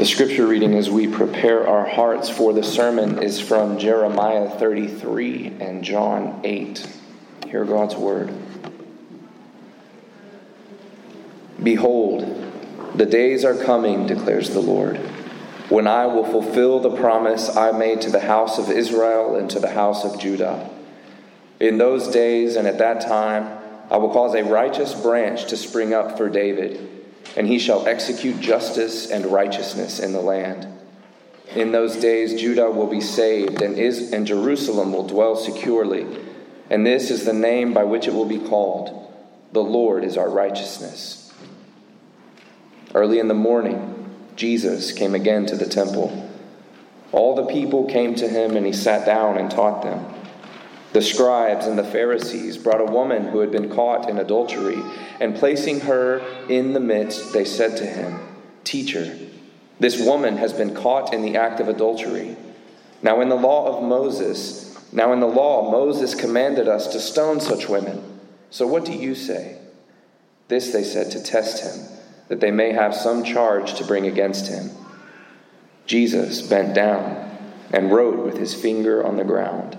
The scripture reading as we prepare our hearts for the sermon is from Jeremiah 33 and John 8. Hear God's word. Behold, the days are coming, declares the Lord, when I will fulfill the promise I made to the house of Israel and to the house of Judah. In those days and at that time, I will cause a righteous branch to spring up for David and he shall execute justice and righteousness in the land. In those days, Judah will be saved, and, is, and Jerusalem will dwell securely. And this is the name by which it will be called The Lord is our righteousness. Early in the morning, Jesus came again to the temple. All the people came to him, and he sat down and taught them. The scribes and the Pharisees brought a woman who had been caught in adultery, and placing her in the midst, they said to him, Teacher, this woman has been caught in the act of adultery. Now, in the law of Moses, now in the law, Moses commanded us to stone such women. So what do you say? This they said to test him, that they may have some charge to bring against him. Jesus bent down and wrote with his finger on the ground.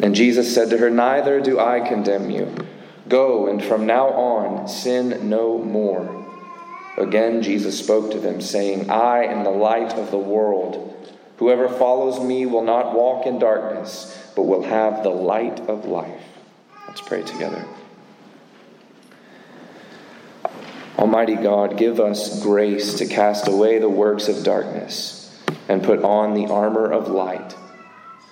And Jesus said to her, Neither do I condemn you. Go, and from now on sin no more. Again, Jesus spoke to them, saying, I am the light of the world. Whoever follows me will not walk in darkness, but will have the light of life. Let's pray together. Almighty God, give us grace to cast away the works of darkness and put on the armor of light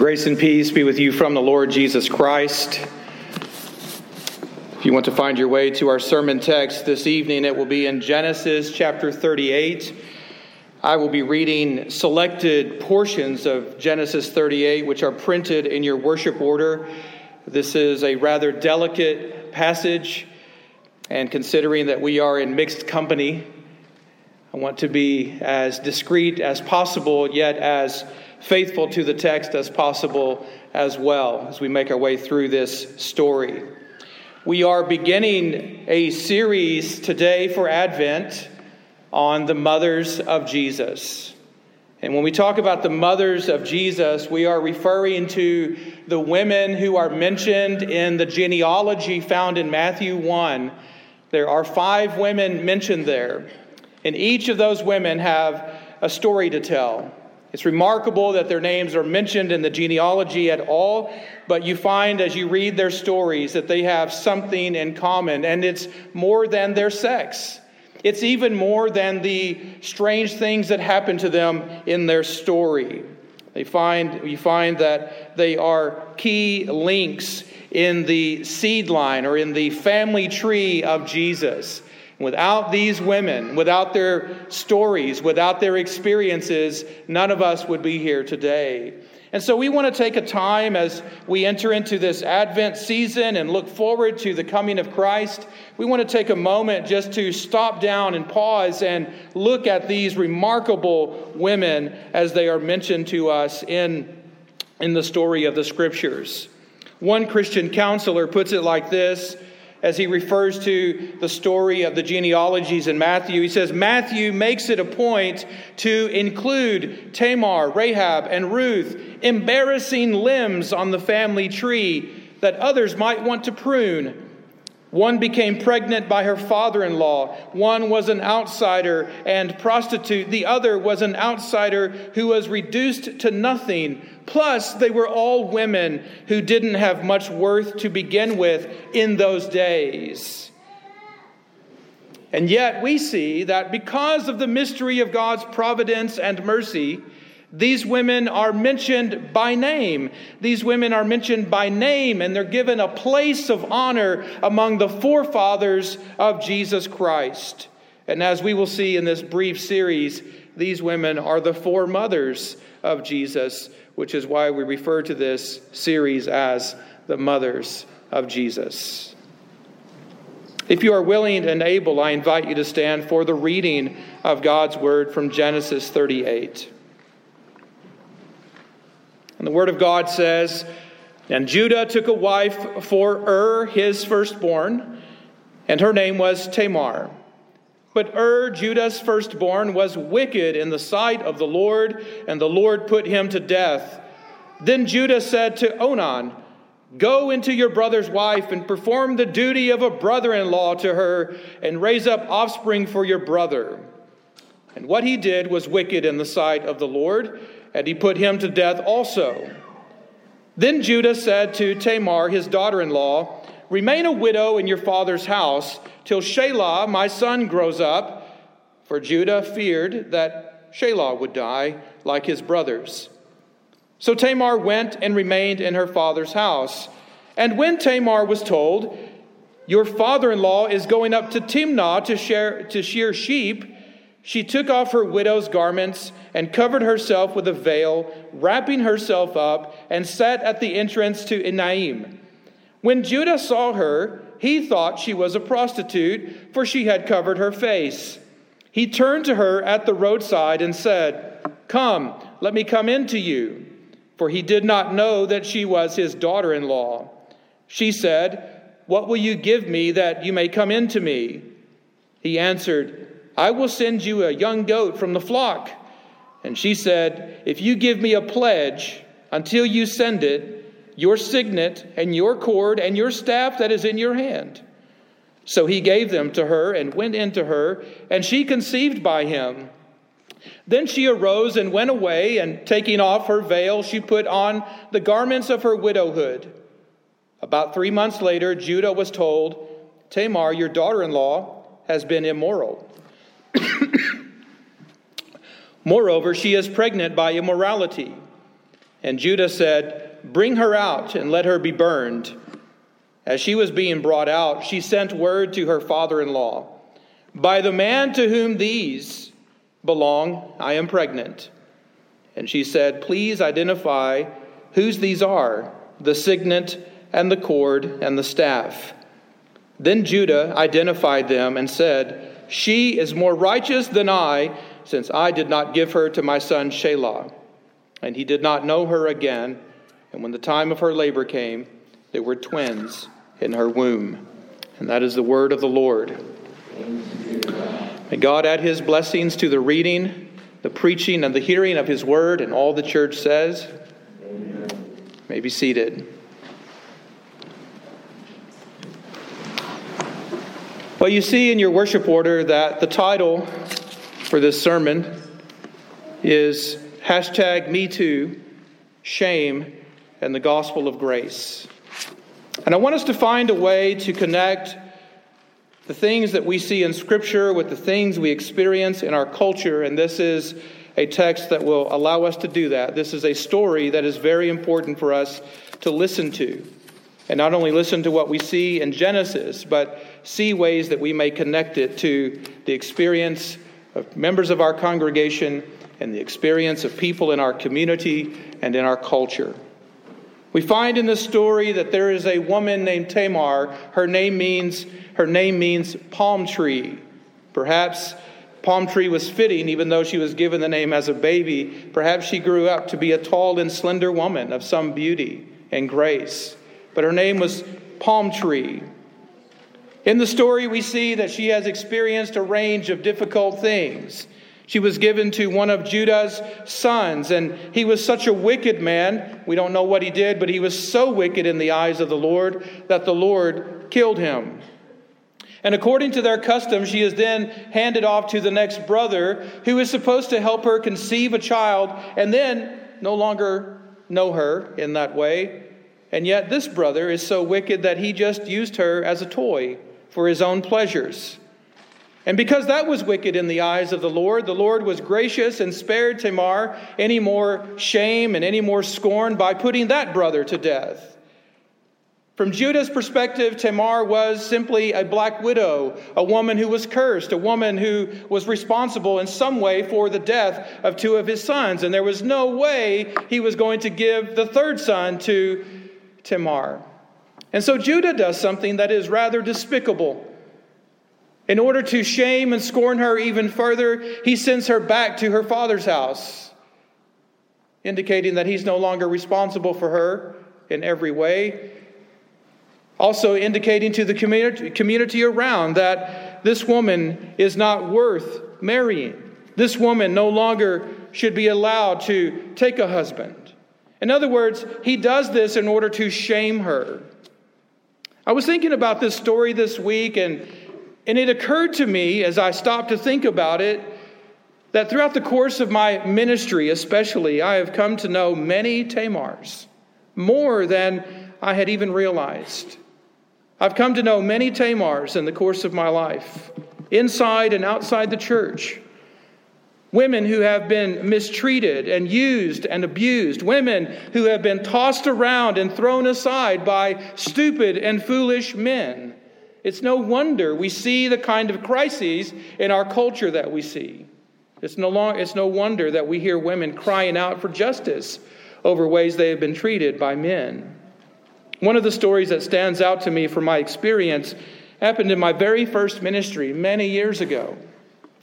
Grace and peace be with you from the Lord Jesus Christ. If you want to find your way to our sermon text this evening, it will be in Genesis chapter 38. I will be reading selected portions of Genesis 38, which are printed in your worship order. This is a rather delicate passage, and considering that we are in mixed company, I want to be as discreet as possible, yet as faithful to the text as possible as well as we make our way through this story. We are beginning a series today for Advent on the mothers of Jesus. And when we talk about the mothers of Jesus, we are referring to the women who are mentioned in the genealogy found in Matthew 1. There are five women mentioned there, and each of those women have a story to tell. It's remarkable that their names are mentioned in the genealogy at all, but you find as you read their stories that they have something in common, and it's more than their sex. It's even more than the strange things that happen to them in their story. They find, you find that they are key links in the seed line or in the family tree of Jesus. Without these women, without their stories, without their experiences, none of us would be here today. And so we want to take a time as we enter into this Advent season and look forward to the coming of Christ. We want to take a moment just to stop down and pause and look at these remarkable women as they are mentioned to us in, in the story of the scriptures. One Christian counselor puts it like this as he refers to the story of the genealogies in Matthew. He says, Matthew makes it a point to include Tamar, Rahab, and Ruth, embarrassing limbs on the family tree that others might want to prune. One became pregnant by her father in law. One was an outsider and prostitute. The other was an outsider who was reduced to nothing. Plus, they were all women who didn't have much worth to begin with in those days. And yet, we see that because of the mystery of God's providence and mercy, these women are mentioned by name. These women are mentioned by name, and they're given a place of honor among the forefathers of Jesus Christ. And as we will see in this brief series, these women are the four mothers of Jesus, which is why we refer to this series as the mothers of Jesus. If you are willing and able, I invite you to stand for the reading of God's word from Genesis 38. And the Word of God says, And Judah took a wife for Ur, his firstborn, and her name was Tamar. But Ur, Judah's firstborn, was wicked in the sight of the Lord, and the Lord put him to death. Then Judah said to Onan, Go into your brother's wife and perform the duty of a brother in law to her, and raise up offspring for your brother. And what he did was wicked in the sight of the Lord and he put him to death also. Then Judah said to Tamar, his daughter in law, Remain a widow in your father's house till Shelah, my son, grows up. For Judah feared that Shelah would die like his brothers. So Tamar went and remained in her father's house. And when Tamar was told, Your father in law is going up to Timnah to, share, to shear sheep, she took off her widow's garments and covered herself with a veil, wrapping herself up, and sat at the entrance to Enaim. When Judah saw her, he thought she was a prostitute, for she had covered her face. He turned to her at the roadside and said, Come, let me come in to you. For he did not know that she was his daughter in law. She said, What will you give me that you may come in to me? He answered, I will send you a young goat from the flock. And she said, If you give me a pledge until you send it, your signet and your cord and your staff that is in your hand. So he gave them to her and went into her, and she conceived by him. Then she arose and went away, and taking off her veil, she put on the garments of her widowhood. About three months later, Judah was told, Tamar, your daughter in law, has been immoral. Moreover, she is pregnant by immorality. And Judah said, Bring her out and let her be burned. As she was being brought out, she sent word to her father in law By the man to whom these belong, I am pregnant. And she said, Please identify whose these are the signet and the cord and the staff. Then Judah identified them and said, She is more righteous than I since I did not give her to my son Shelah. And he did not know her again. And when the time of her labor came, there were twins in her womb. And that is the word of the Lord. May God add his blessings to the reading, the preaching, and the hearing of his word, and all the church says. Amen. May be seated. Well, you see in your worship order that the title for this sermon is hashtag me too, shame, and the gospel of grace. And I want us to find a way to connect the things that we see in Scripture with the things we experience in our culture. And this is a text that will allow us to do that. This is a story that is very important for us to listen to. And not only listen to what we see in Genesis, but see ways that we may connect it to the experience of members of our congregation and the experience of people in our community and in our culture. We find in this story that there is a woman named Tamar. Her name means her name means palm tree. Perhaps palm tree was fitting even though she was given the name as a baby. Perhaps she grew up to be a tall and slender woman of some beauty and grace. But her name was palm tree. In the story, we see that she has experienced a range of difficult things. She was given to one of Judah's sons, and he was such a wicked man. We don't know what he did, but he was so wicked in the eyes of the Lord that the Lord killed him. And according to their custom, she is then handed off to the next brother who is supposed to help her conceive a child and then no longer know her in that way. And yet, this brother is so wicked that he just used her as a toy for his own pleasures. And because that was wicked in the eyes of the Lord, the Lord was gracious and spared Tamar any more shame and any more scorn by putting that brother to death. From Judah's perspective, Tamar was simply a black widow, a woman who was cursed, a woman who was responsible in some way for the death of two of his sons. And there was no way he was going to give the third son to Tamar. And so Judah does something that is rather despicable. In order to shame and scorn her even further, he sends her back to her father's house, indicating that he's no longer responsible for her in every way also indicating to the community, community around that this woman is not worth marrying. This woman no longer should be allowed to take a husband. In other words, he does this in order to shame her. I was thinking about this story this week, and, and it occurred to me as I stopped to think about it that throughout the course of my ministry, especially, I have come to know many Tamars, more than I had even realized. I've come to know many Tamars in the course of my life, inside and outside the church. Women who have been mistreated and used and abused. Women who have been tossed around and thrown aside by stupid and foolish men. It's no wonder we see the kind of crises in our culture that we see. It's no, long, it's no wonder that we hear women crying out for justice over ways they have been treated by men. One of the stories that stands out to me from my experience happened in my very first ministry many years ago.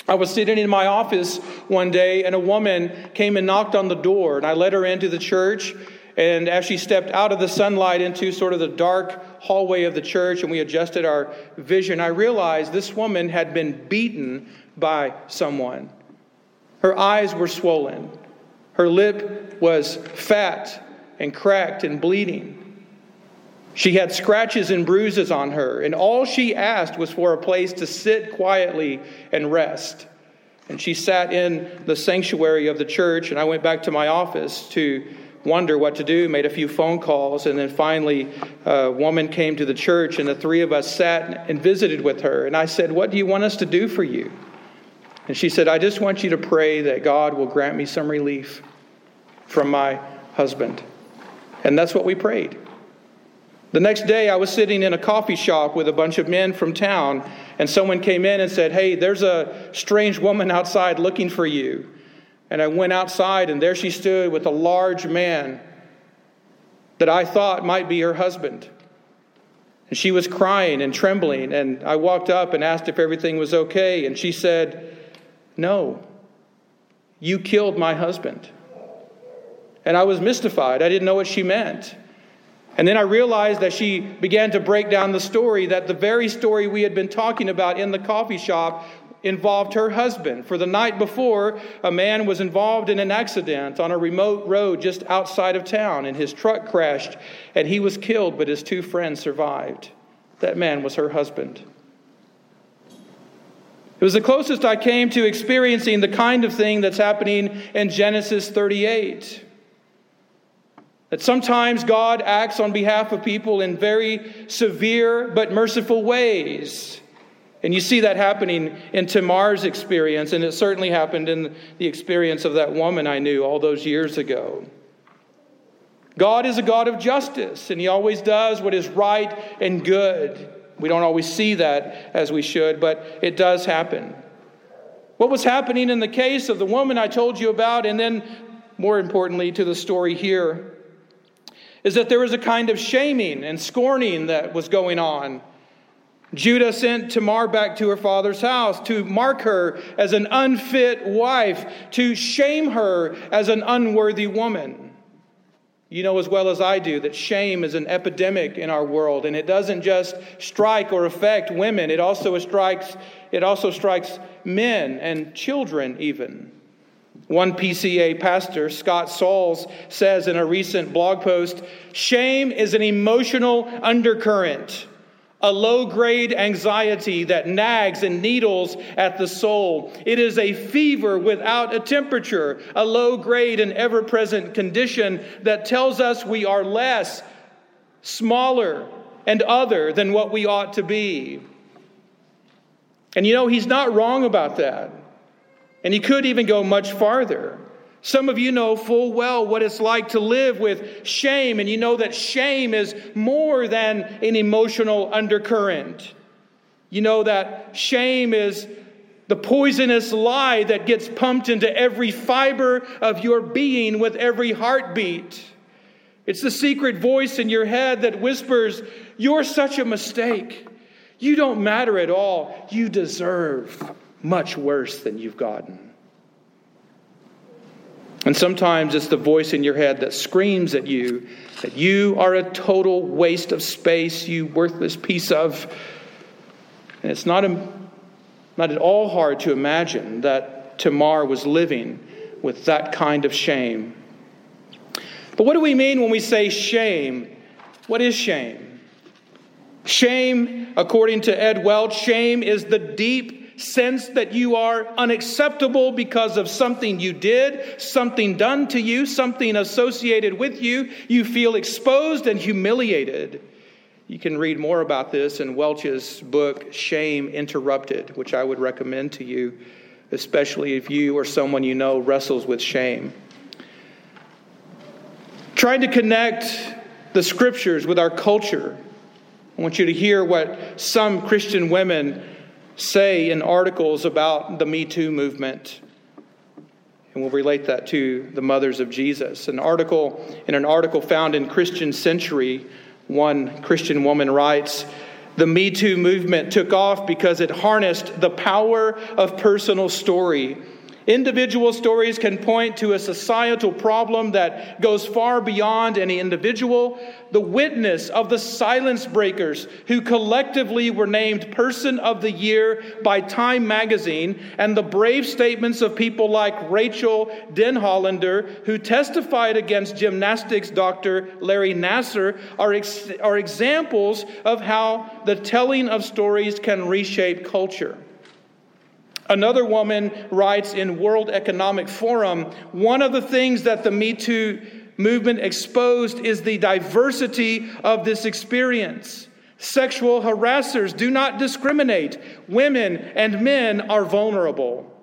I was sitting in my office one day, and a woman came and knocked on the door, and I let her into the church. And as she stepped out of the sunlight into sort of the dark hallway of the church, and we adjusted our vision, I realized this woman had been beaten by someone. Her eyes were swollen, her lip was fat and cracked and bleeding. She had scratches and bruises on her, and all she asked was for a place to sit quietly and rest. And she sat in the sanctuary of the church, and I went back to my office to wonder what to do, made a few phone calls, and then finally a woman came to the church, and the three of us sat and visited with her. And I said, What do you want us to do for you? And she said, I just want you to pray that God will grant me some relief from my husband. And that's what we prayed. The next day, I was sitting in a coffee shop with a bunch of men from town, and someone came in and said, Hey, there's a strange woman outside looking for you. And I went outside, and there she stood with a large man that I thought might be her husband. And she was crying and trembling, and I walked up and asked if everything was okay, and she said, No, you killed my husband. And I was mystified. I didn't know what she meant. And then I realized that she began to break down the story that the very story we had been talking about in the coffee shop involved her husband. For the night before, a man was involved in an accident on a remote road just outside of town, and his truck crashed, and he was killed, but his two friends survived. That man was her husband. It was the closest I came to experiencing the kind of thing that's happening in Genesis 38. That sometimes God acts on behalf of people in very severe but merciful ways. And you see that happening in Tamar's experience, and it certainly happened in the experience of that woman I knew all those years ago. God is a God of justice, and He always does what is right and good. We don't always see that as we should, but it does happen. What was happening in the case of the woman I told you about, and then more importantly to the story here, is that there was a kind of shaming and scorning that was going on. Judah sent Tamar back to her father's house to mark her as an unfit wife, to shame her as an unworthy woman. You know as well as I do that shame is an epidemic in our world, and it doesn't just strike or affect women, it also strikes, it also strikes men and children even. One PCA pastor, Scott Sauls, says in a recent blog post shame is an emotional undercurrent, a low grade anxiety that nags and needles at the soul. It is a fever without a temperature, a low grade and ever present condition that tells us we are less, smaller, and other than what we ought to be. And you know, he's not wrong about that. And he could even go much farther. Some of you know full well what it's like to live with shame, and you know that shame is more than an emotional undercurrent. You know that shame is the poisonous lie that gets pumped into every fiber of your being with every heartbeat. It's the secret voice in your head that whispers, You're such a mistake. You don't matter at all. You deserve much worse than you've gotten. And sometimes it's the voice in your head that screams at you that you are a total waste of space, you worthless piece of. And it's not, not at all hard to imagine that Tamar was living with that kind of shame. But what do we mean when we say shame? What is shame? Shame, according to Ed Welch, shame is the deep sense that you are unacceptable because of something you did, something done to you, something associated with you. You feel exposed and humiliated. You can read more about this in Welch's book, Shame Interrupted, which I would recommend to you, especially if you or someone you know wrestles with shame. Trying to connect the scriptures with our culture. I want you to hear what some Christian women say in articles about the Me Too movement. And we'll relate that to the mothers of Jesus. An article in an article found in Christian Century, one Christian woman writes, the Me Too movement took off because it harnessed the power of personal story Individual stories can point to a societal problem that goes far beyond any individual. The witness of the silence breakers, who collectively were named Person of the Year by Time magazine, and the brave statements of people like Rachel Denhollander, who testified against gymnastics doctor Larry Nassar, are, ex- are examples of how the telling of stories can reshape culture. Another woman writes in World Economic Forum one of the things that the Me Too movement exposed is the diversity of this experience. Sexual harassers do not discriminate. Women and men are vulnerable.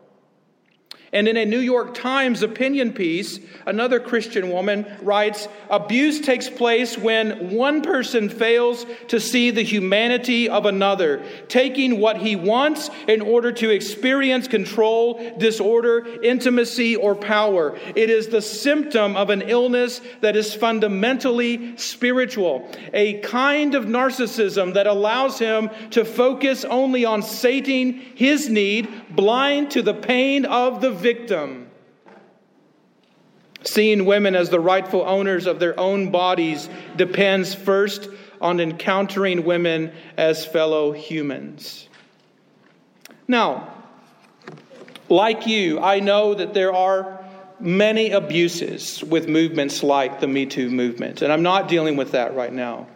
And in a New York Times opinion piece, another Christian woman writes Abuse takes place when one person fails to see the humanity of another, taking what he wants in order to experience control, disorder, intimacy, or power. It is the symptom of an illness that is fundamentally spiritual, a kind of narcissism that allows him to focus only on sating his need, blind to the pain of the victim. Seeing women as the rightful owners of their own bodies depends first on encountering women as fellow humans. Now, like you, I know that there are many abuses with movements like the Me Too movement, and I'm not dealing with that right now.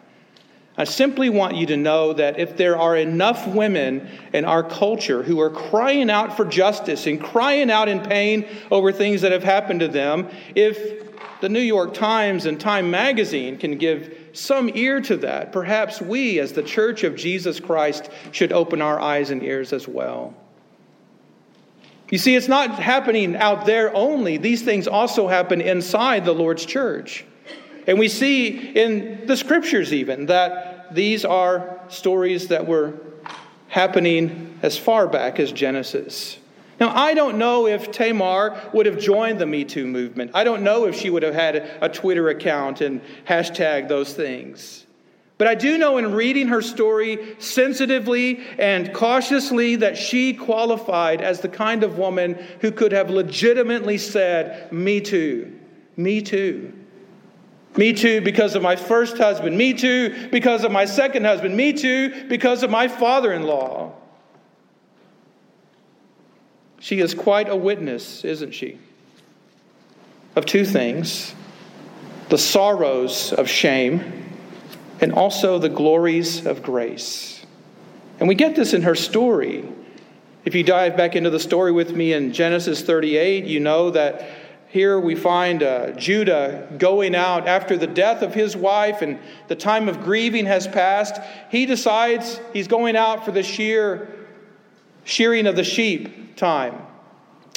I simply want you to know that if there are enough women in our culture who are crying out for justice and crying out in pain over things that have happened to them, if the New York Times and Time Magazine can give some ear to that, perhaps we, as the Church of Jesus Christ, should open our eyes and ears as well. You see, it's not happening out there only, these things also happen inside the Lord's church. And we see in the scriptures, even, that these are stories that were happening as far back as Genesis. Now, I don't know if Tamar would have joined the Me Too movement. I don't know if she would have had a Twitter account and hashtag those things. But I do know in reading her story sensitively and cautiously that she qualified as the kind of woman who could have legitimately said, Me too, me too. Me too because of my first husband. Me too because of my second husband. Me too because of my father in law. She is quite a witness, isn't she? Of two things the sorrows of shame and also the glories of grace. And we get this in her story. If you dive back into the story with me in Genesis 38, you know that here we find uh, Judah going out after the death of his wife and the time of grieving has passed. He decides he's going out for the shear, shearing of the sheep time,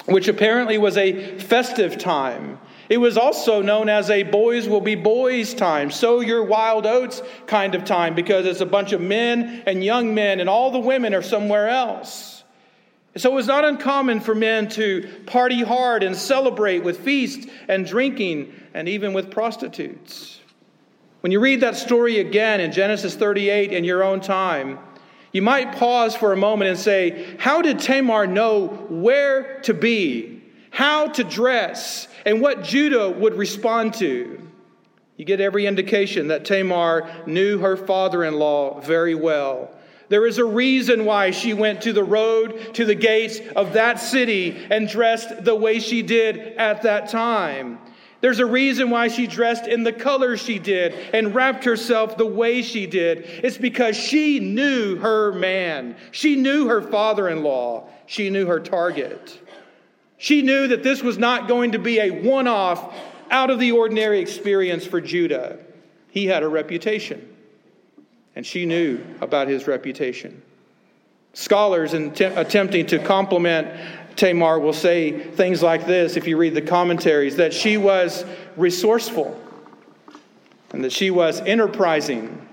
which apparently was a festive time. It was also known as a boys will be boys time, sow your wild oats kind of time, because it's a bunch of men and young men, and all the women are somewhere else. So it was not uncommon for men to party hard and celebrate with feasts and drinking and even with prostitutes. When you read that story again in Genesis 38 in your own time, you might pause for a moment and say, How did Tamar know where to be, how to dress, and what Judah would respond to. You get every indication that Tamar knew her father in law very well. There is a reason why she went to the road to the gates of that city and dressed the way she did at that time. There's a reason why she dressed in the color she did and wrapped herself the way she did. It's because she knew her man. She knew her father in law. She knew her target. She knew that this was not going to be a one off, out of the ordinary experience for Judah. He had a reputation, and she knew about his reputation. Scholars, in attempting to compliment Tamar, will say things like this if you read the commentaries that she was resourceful and that she was enterprising.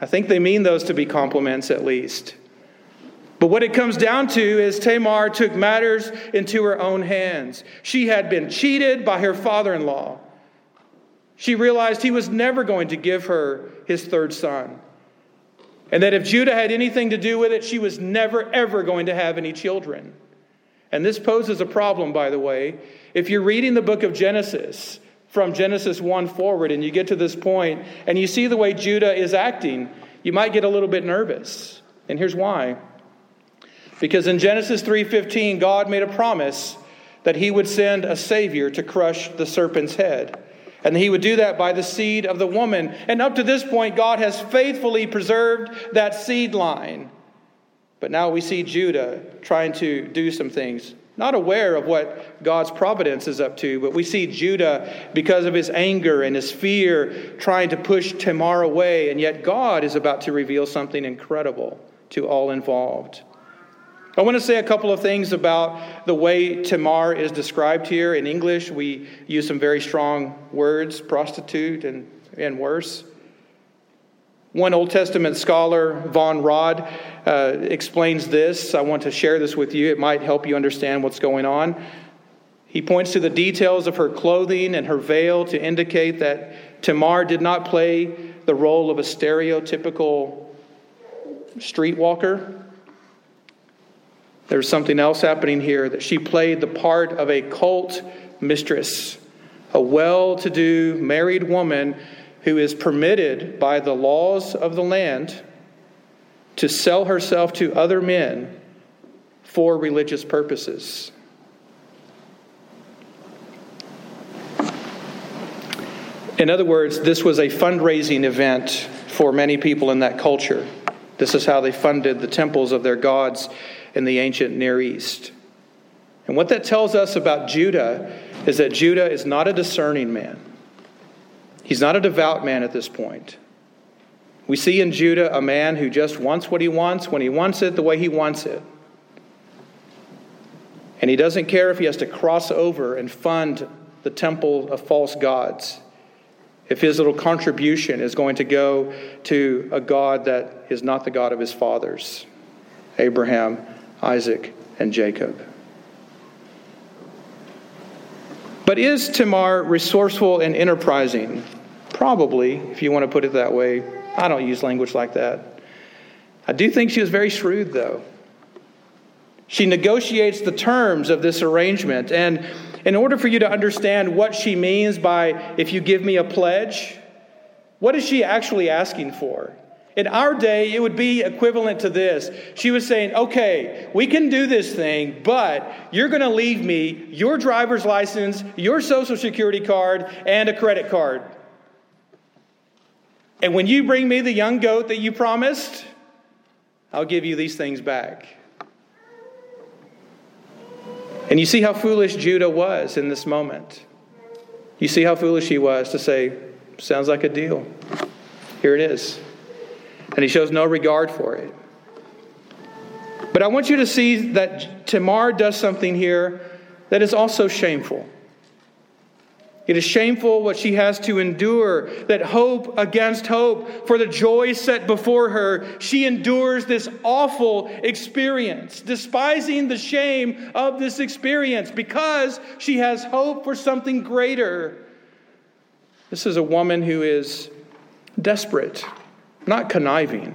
I think they mean those to be compliments at least. But what it comes down to is Tamar took matters into her own hands. She had been cheated by her father in law. She realized he was never going to give her his third son. And that if Judah had anything to do with it, she was never, ever going to have any children. And this poses a problem, by the way. If you're reading the book of Genesis, from Genesis 1 forward, and you get to this point, and you see the way Judah is acting, you might get a little bit nervous. And here's why. Because in Genesis 3:15 God made a promise that he would send a savior to crush the serpent's head. And he would do that by the seed of the woman. And up to this point God has faithfully preserved that seed line. But now we see Judah trying to do some things, not aware of what God's providence is up to, but we see Judah, because of his anger and his fear, trying to push Tamar away. And yet God is about to reveal something incredible to all involved. I want to say a couple of things about the way Tamar is described here. In English, we use some very strong words, prostitute and, and worse. One Old Testament scholar, Von Rad, uh, explains this. I want to share this with you. It might help you understand what's going on. He points to the details of her clothing and her veil to indicate that Tamar did not play the role of a stereotypical streetwalker. There's something else happening here that she played the part of a cult mistress, a well to do married woman who is permitted by the laws of the land to sell herself to other men for religious purposes. In other words, this was a fundraising event for many people in that culture. This is how they funded the temples of their gods in the ancient Near East. And what that tells us about Judah is that Judah is not a discerning man. He's not a devout man at this point. We see in Judah a man who just wants what he wants when he wants it the way he wants it. And he doesn't care if he has to cross over and fund the temple of false gods, if his little contribution is going to go to a God that is not the God of his fathers, Abraham, Isaac, and Jacob. But is Tamar resourceful and enterprising? Probably, if you want to put it that way. I don't use language like that. I do think she was very shrewd, though. She negotiates the terms of this arrangement. And in order for you to understand what she means by, if you give me a pledge, what is she actually asking for? In our day, it would be equivalent to this. She was saying, okay, we can do this thing, but you're going to leave me your driver's license, your social security card, and a credit card. And when you bring me the young goat that you promised, I'll give you these things back. And you see how foolish Judah was in this moment. You see how foolish he was to say, Sounds like a deal. Here it is. And he shows no regard for it. But I want you to see that Tamar does something here that is also shameful. It is shameful what she has to endure, that hope against hope, for the joy set before her, she endures this awful experience, despising the shame of this experience because she has hope for something greater. This is a woman who is desperate, not conniving,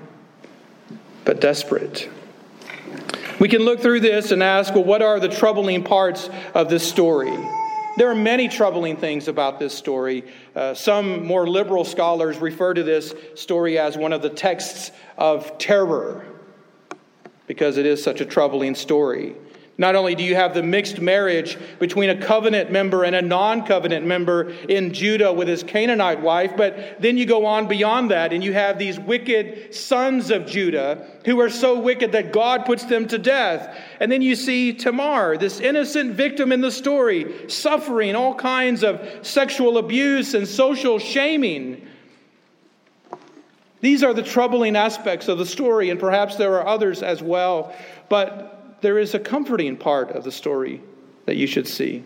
but desperate. We can look through this and ask, well, what are the troubling parts of this story? There are many troubling things about this story. Uh, some more liberal scholars refer to this story as one of the texts of terror because it is such a troubling story. Not only do you have the mixed marriage between a covenant member and a non covenant member in Judah with his Canaanite wife, but then you go on beyond that and you have these wicked sons of Judah who are so wicked that God puts them to death. And then you see Tamar, this innocent victim in the story, suffering all kinds of sexual abuse and social shaming. These are the troubling aspects of the story, and perhaps there are others as well. But there is a comforting part of the story that you should see.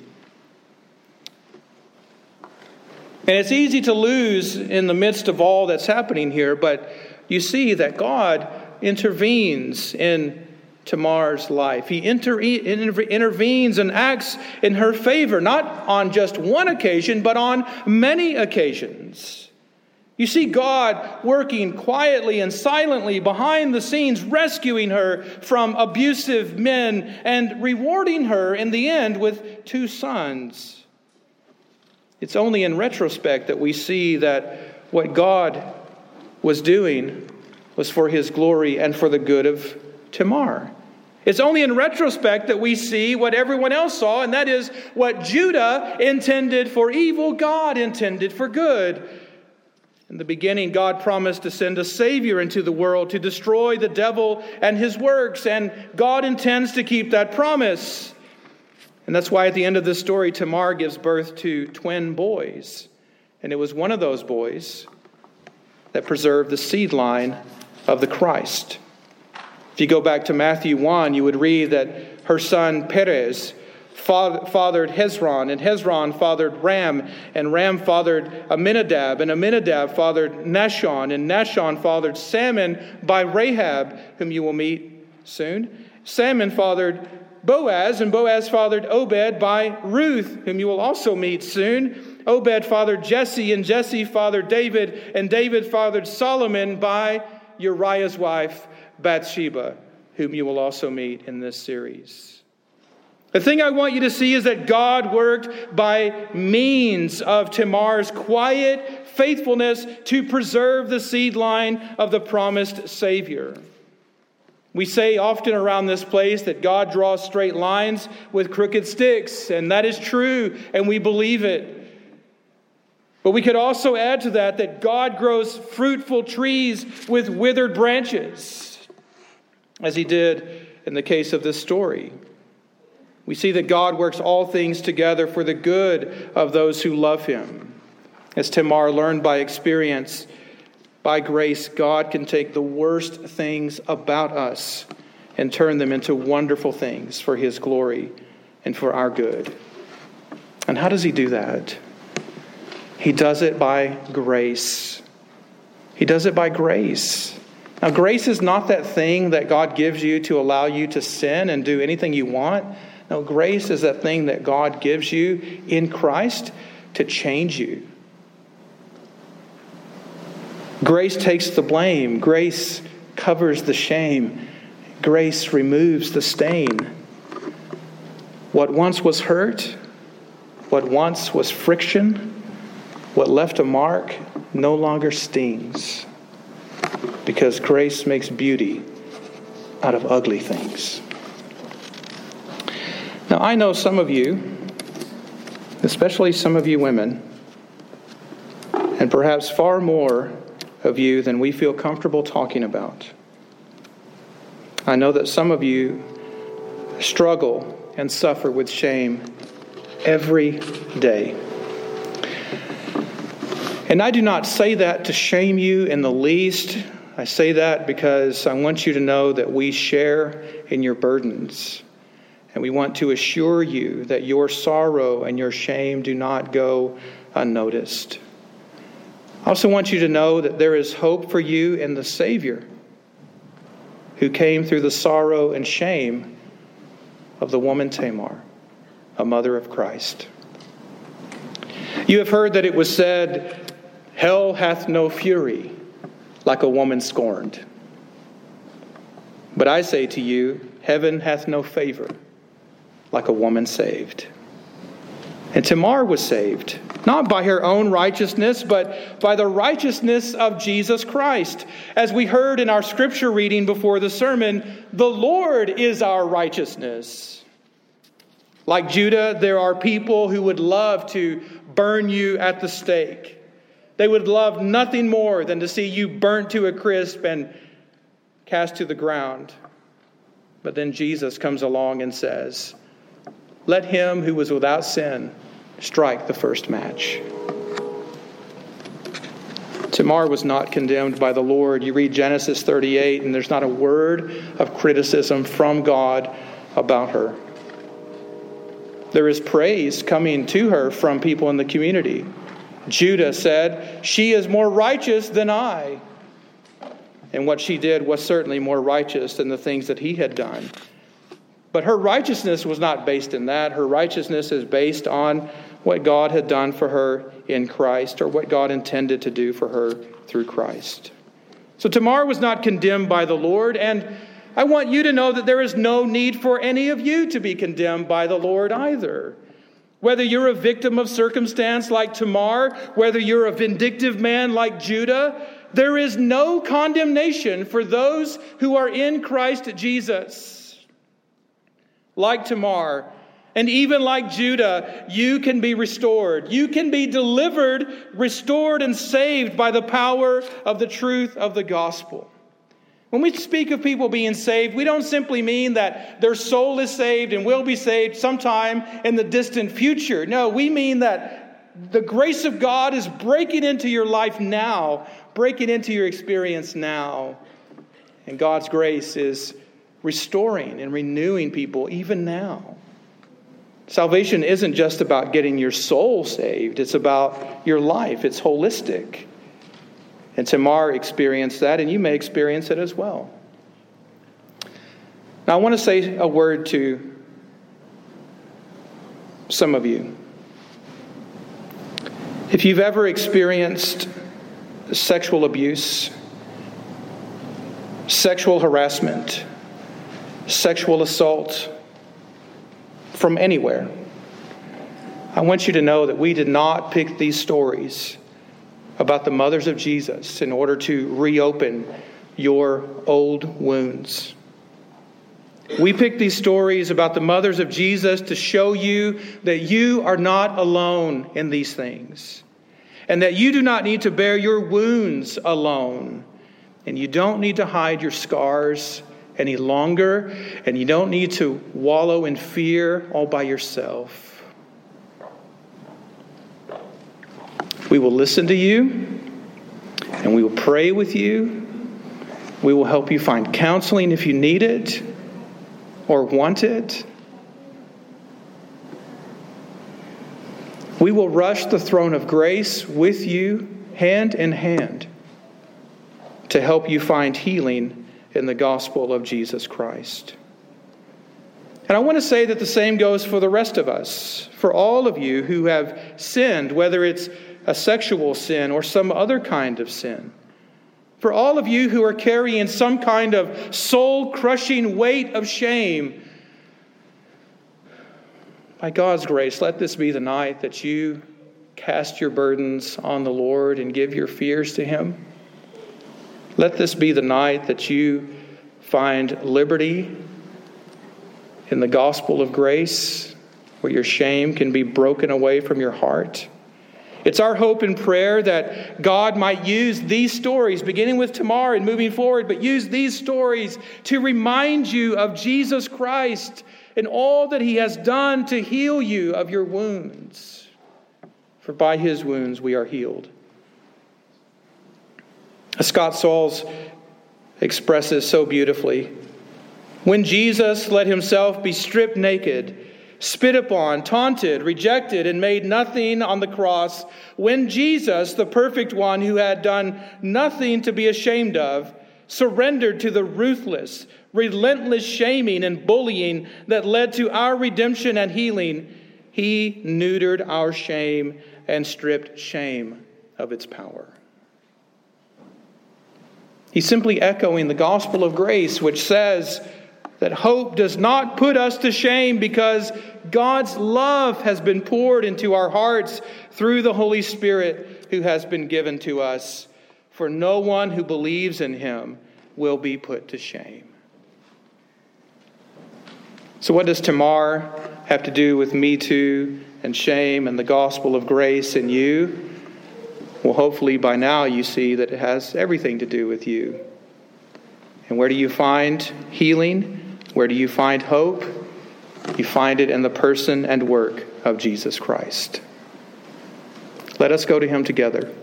And it's easy to lose in the midst of all that's happening here, but you see that God intervenes in Tamar's life. He inter- intervenes and acts in her favor, not on just one occasion, but on many occasions. You see God working quietly and silently behind the scenes, rescuing her from abusive men and rewarding her in the end with two sons. It's only in retrospect that we see that what God was doing was for his glory and for the good of Tamar. It's only in retrospect that we see what everyone else saw, and that is what Judah intended for evil, God intended for good. In the beginning, God promised to send a Savior into the world to destroy the devil and his works, and God intends to keep that promise. And that's why at the end of this story, Tamar gives birth to twin boys. And it was one of those boys that preserved the seed line of the Christ. If you go back to Matthew 1, you would read that her son Perez fathered Hezron, and Hezron fathered Ram, and Ram fathered Amminadab, and Amminadab fathered Nahshon, and Nahshon fathered Salmon by Rahab, whom you will meet soon. Salmon fathered Boaz, and Boaz fathered Obed by Ruth, whom you will also meet soon. Obed fathered Jesse, and Jesse fathered David, and David fathered Solomon by Uriah's wife, Bathsheba, whom you will also meet in this series. The thing I want you to see is that God worked by means of Tamar's quiet faithfulness to preserve the seed line of the promised Savior. We say often around this place that God draws straight lines with crooked sticks, and that is true, and we believe it. But we could also add to that that God grows fruitful trees with withered branches, as he did in the case of this story. We see that God works all things together for the good of those who love him. As Tamar learned by experience, by grace, God can take the worst things about us and turn them into wonderful things for his glory and for our good. And how does he do that? He does it by grace. He does it by grace. Now, grace is not that thing that God gives you to allow you to sin and do anything you want. No, grace is that thing that God gives you in Christ to change you. Grace takes the blame, grace covers the shame, grace removes the stain. What once was hurt, what once was friction, what left a mark no longer stings because grace makes beauty out of ugly things. Now, I know some of you, especially some of you women, and perhaps far more of you than we feel comfortable talking about. I know that some of you struggle and suffer with shame every day. And I do not say that to shame you in the least. I say that because I want you to know that we share in your burdens. And we want to assure you that your sorrow and your shame do not go unnoticed. I also want you to know that there is hope for you in the Savior who came through the sorrow and shame of the woman Tamar, a mother of Christ. You have heard that it was said, Hell hath no fury like a woman scorned. But I say to you, Heaven hath no favor like a woman saved. And Tamar was saved, not by her own righteousness, but by the righteousness of Jesus Christ. As we heard in our scripture reading before the sermon, the Lord is our righteousness. Like Judah, there are people who would love to burn you at the stake. They would love nothing more than to see you burnt to a crisp and cast to the ground. But then Jesus comes along and says, Let him who was without sin strike the first match. Tamar was not condemned by the Lord. You read Genesis 38, and there's not a word of criticism from God about her. There is praise coming to her from people in the community. Judah said, She is more righteous than I. And what she did was certainly more righteous than the things that he had done. But her righteousness was not based in that. Her righteousness is based on what God had done for her in Christ or what God intended to do for her through Christ. So Tamar was not condemned by the Lord, and I want you to know that there is no need for any of you to be condemned by the Lord either. Whether you're a victim of circumstance like Tamar, whether you're a vindictive man like Judah, there is no condemnation for those who are in Christ Jesus. Like Tamar, and even like Judah, you can be restored. You can be delivered, restored, and saved by the power of the truth of the gospel. When we speak of people being saved, we don't simply mean that their soul is saved and will be saved sometime in the distant future. No, we mean that the grace of God is breaking into your life now, breaking into your experience now. And God's grace is restoring and renewing people even now. Salvation isn't just about getting your soul saved, it's about your life, it's holistic. And Tamar experienced that, and you may experience it as well. Now, I want to say a word to some of you. If you've ever experienced sexual abuse, sexual harassment, sexual assault from anywhere, I want you to know that we did not pick these stories about the mothers of Jesus in order to reopen your old wounds. We pick these stories about the mothers of Jesus to show you that you are not alone in these things and that you do not need to bear your wounds alone and you don't need to hide your scars any longer and you don't need to wallow in fear all by yourself. We will listen to you and we will pray with you. We will help you find counseling if you need it or want it. We will rush the throne of grace with you, hand in hand, to help you find healing in the gospel of Jesus Christ. And I want to say that the same goes for the rest of us, for all of you who have sinned, whether it's a sexual sin or some other kind of sin. For all of you who are carrying some kind of soul crushing weight of shame, by God's grace, let this be the night that you cast your burdens on the Lord and give your fears to Him. Let this be the night that you find liberty in the gospel of grace, where your shame can be broken away from your heart It's our hope and prayer that God might use these stories, beginning with Tamar and moving forward, but use these stories to remind you of Jesus Christ and all that he has done to heal you of your wounds. For by his wounds we are healed. Scott Sauls expresses so beautifully, when Jesus let himself be stripped naked, spit upon, taunted, rejected, and made nothing on the cross, when Jesus, the perfect one who had done nothing to be ashamed of, surrendered to the ruthless, relentless shaming and bullying that led to our redemption and healing, he neutered our shame and stripped shame of its power. He's simply echoing the gospel of grace, which says, that hope does not put us to shame because God's love has been poured into our hearts through the Holy Spirit who has been given to us. For no one who believes in him will be put to shame. So, what does Tamar have to do with Me Too and shame and the gospel of grace in you? Well, hopefully by now you see that it has everything to do with you. And where do you find healing? Where do you find hope? You find it in the person and work of Jesus Christ. Let us go to him together.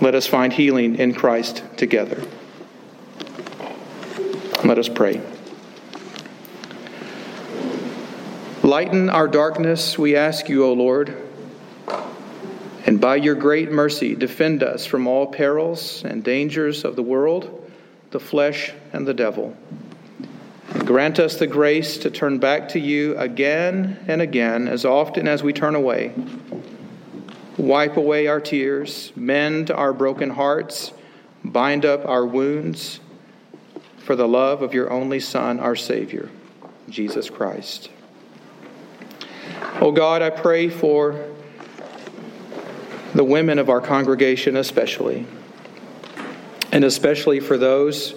Let us find healing in Christ together. Let us pray. Lighten our darkness, we ask you, O Lord, by your great mercy defend us from all perils and dangers of the world the flesh, and the devil. And grant us the grace to turn back to you again and again as often as we turn away. Wipe away our tears, mend our broken hearts, bind up our wounds for the love of your only Son, our Savior, Jesus Christ. Oh God, I pray for the women of our congregation especially and especially for those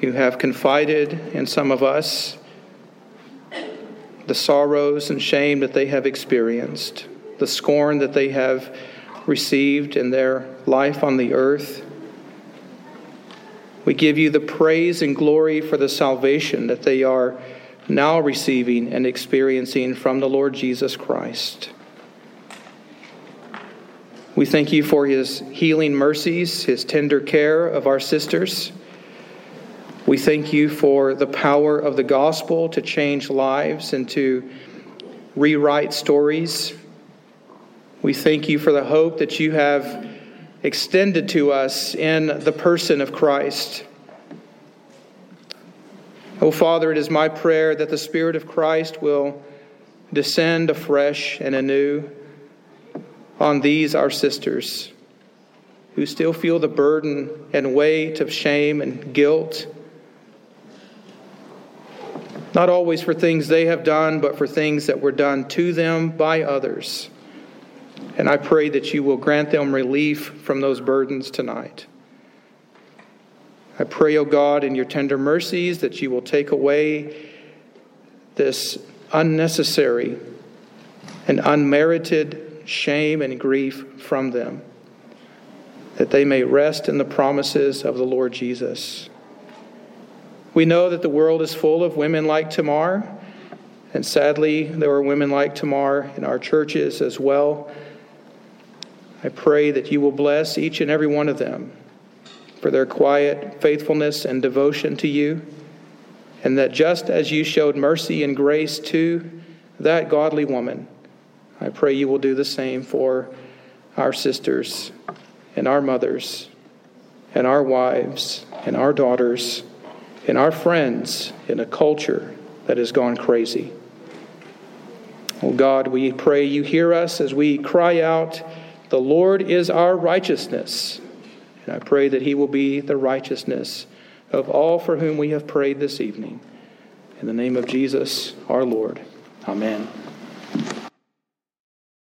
who have confided in some of us the sorrows and shame that they have experienced, the scorn that they have received in their life on the earth. We give you the praise and glory for the salvation that they are now receiving and experiencing from the Lord Jesus Christ. We thank you for his healing mercies, his tender care of our sisters. We thank you for the power of the gospel to change lives and to rewrite stories. We thank you for the hope that you have extended to us in the person of Christ. Oh, Father, it is my prayer that the Spirit of Christ will descend afresh and anew on these, our sisters, who still feel the burden and weight of shame and guilt, not always for things they have done, but for things that were done to them by others. And I pray that you will grant them relief from those burdens tonight. I pray, O oh God, in your tender mercies, that you will take away this unnecessary and unmerited shame and grief from them, that they may rest in the promises of the Lord Jesus. We know that the world is full of women like Tamar, and sadly, there are women like Tamar in our churches as well. I pray that you will bless each and every one of them for their quiet faithfulness and devotion to you, and that just as you showed mercy and grace to that godly woman, I pray you will do the same for our sisters and our mothers and our wives and our daughters and our friends in a culture that has gone crazy. Oh God, we pray you hear us as we cry out, The Lord is our righteousness. And I pray that he will be the righteousness of all for whom we have prayed this evening. In the name of Jesus, our Lord. Amen.